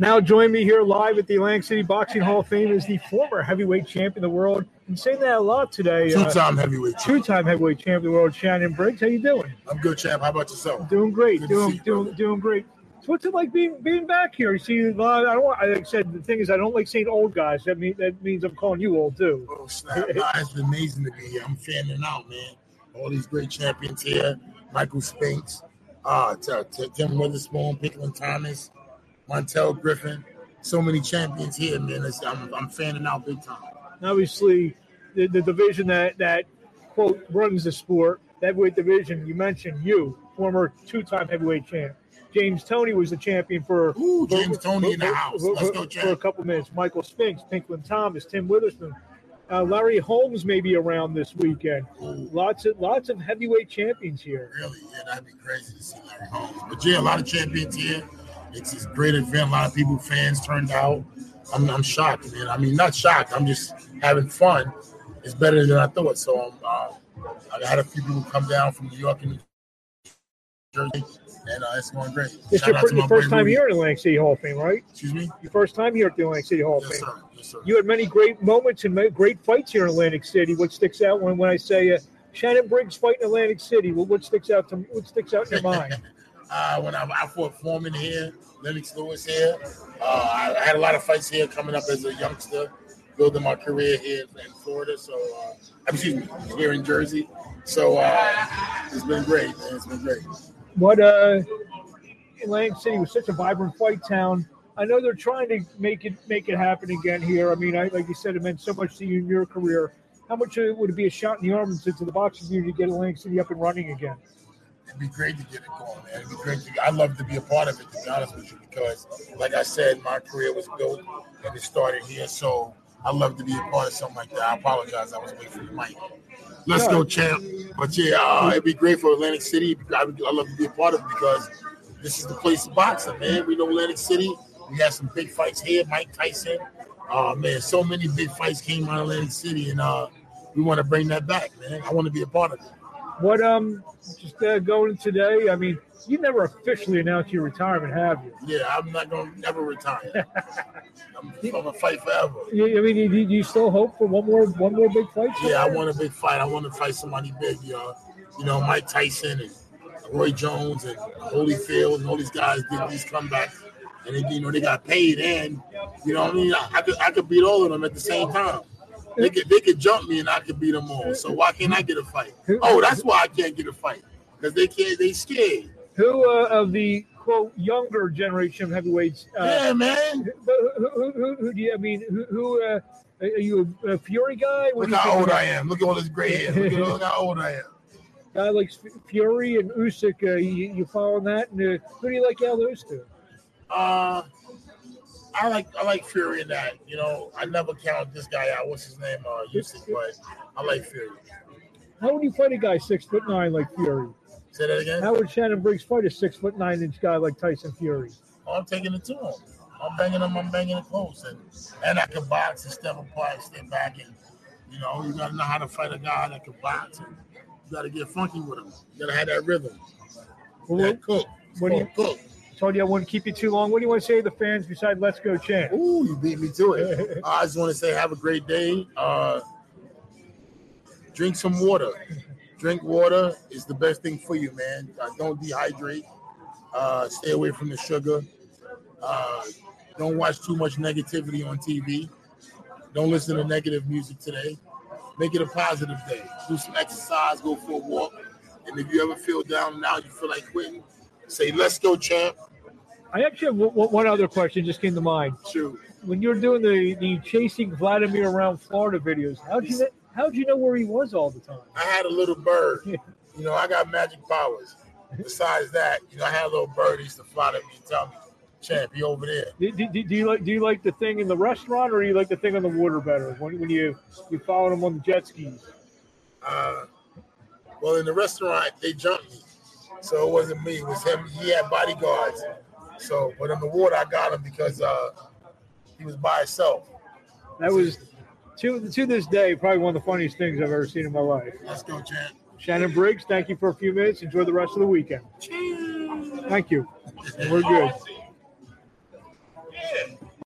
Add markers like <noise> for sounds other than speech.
Now join me here live at the Atlantic City Boxing Hall of Fame is the former heavyweight champion of the world. I'm saying that a lot today. uh, Two-time heavyweight. two-time heavyweight champion of the world, Shannon Briggs. How you doing? I'm good, champ. How about yourself? Doing great. Good doing you, doing doing great. So what's it like being being back here? You see, I don't. want- Like I said, the thing is, I don't like saying old guys. That mean that means I'm calling you old too. Oh snap! Nah, it's amazing to be here. I'm fanning out, man. All these great champions here: Michael Spinks, uh, Tim Witherspoon, Pinklon Thomas, Montel Griffin. So many champions here, man. It's, I'm, I'm fanning out big time. Obviously, the, the division that that quote runs the sport, that weight division. You mentioned you, former two-time heavyweight champ. James Toney was the champion for Ooh, for- James Toney in the house. for- Let's for- go, for a couple minutes. Michael Spinks, Pinklon Thomas, Tim Witherspoon, uh, Larry Holmes may be around this weekend. Lots of lots of heavyweight champions here. really? Yeah, that'd be crazy to see Larry Holmes. But yeah, a lot of champions here. It's this great event. A lot of people, fans turned out. I'm, I'm shocked, man. I mean, not shocked. I'm just having fun. It's better than I thought. So um, uh, I had a few people come down from New York and New Jersey, and uh, it's going great. It's Shout your, your first time Rudy. here at Atlantic City Hall of Fame, right? Excuse me. Your first time here at the Atlantic City Hall of Yes, Fame. sir. Yes, sir. You had many great moments and great fights here in Atlantic City. What sticks out when, when I say uh, Shannon Briggs fight in Atlantic City? Well, what sticks out to what sticks out in your mind? <laughs> uh, when I, I fought Foreman here, Lennox Lewis here. Uh, I, I had a lot of fights here coming up as a youngster, building my career here in Florida. So, uh, excuse me, here in Jersey. So uh, it's been great, man. It's been great. What uh, Atlantic City was such a vibrant fight town. I know they're trying to make it make it happen again here. I mean, I, like you said, it meant so much to you in your career. How much would it be a shot in the arm to, to the boxing community to get Atlantic City up and running again? It'd be great to get it going, man. It'd be great to. I'd love to be a part of it, to be honest with you, because, like I said, my career was built and it started here. So I'd love to be a part of something like that. I apologize. I was waiting for the mic. Let's go, champ. But yeah, uh, it'd be great for Atlantic City. I would, I'd love to be a part of it because this is the place of boxing, man. We know Atlantic City. We had some big fights here. Mike Tyson. Uh, man, so many big fights came out of Atlantic City, and uh, we want to bring that back, man. I want to be a part of it. What um, just uh, going today? I mean, you never officially announced your retirement, have you? Yeah, I'm not gonna never retire. <laughs> I'm, I'm gonna fight forever. You- I mean, do you, you still hope for one more one more big fight? Yeah, I want a big fight. I want to fight somebody big, y'all. You know, Mike Tyson and Roy Jones and Holyfield and all these guys did these comebacks, and they, you know they got paid, and you know, what I mean, I, I could I could beat all of them at the same time. They could they could jump me and I could beat them all. So why can't I get a fight? Oh, that's why I can't get a fight because they can't. They scared. Who uh, of the quote younger generation of heavyweights? Uh, Yeah, man. who, who, who, who do you? I mean, who? who uh, are you a, a Fury guy? What Look how old about I am. Look at all this gray hair. Look at look how old I am. <laughs> Guy like Fury and Usyk. Uh, you, you following that? And uh, who do you like out of those two? Uh, I like I like Fury in that. You know, I never count this guy out. What's his name? Uh, Usyk, but I like Fury. How would you fight a guy six foot nine like Fury? Say that again. How would Shannon Briggs fight a six foot nine inch guy like Tyson Fury? Oh, I'm taking it to him. I'm banging him. I'm banging it close, and and I can box and step apart, step back, and you know you gotta know how to fight a guy that can box. And you gotta get funky with him. You gotta have that rhythm. Well, That cook. what do you- cook? Told you I wouldn't keep you too long. What do you want to say to the fans besides "Let's go, champ"? Ooh, you beat me to it. <laughs> I just want to say have a great day. Uh, drink some water. Drink water is the best thing for you, man. Uh, don't dehydrate. Uh, stay away from the sugar. Uh, don't watch too much negativity on TV. Don't listen to negative music today. Make it a positive day. Do some exercise. Go for a walk. And if you ever feel down and out, you feel like quitting, say, "Let's go, champ." I actually have one one other question just came to mind. Shoot. When you're doing the, the chasing Vladimir around Florida videos, how'd you know, how'd you know where he was all the time? I had a little bird. You know, I got magic powers. Besides that, you know, I had a little bird that used to fly to me and tell me, champ, he over there. Do, do, do you like do you like the thing in the restaurant or do you like the thing on the water better when, when you you followed him on the jet skis? Uh, well, in the restaurant, they jumped me. So it wasn't me, it was him. He had bodyguards. So, but in the water, I got him because uh, he was by himself. That was to to this day probably one of the funniest things I've ever seen in my life. Let's go, champ. Shannon Briggs, thank you for a few minutes. Enjoy the rest of the weekend. Cheers. Thank you. We're good.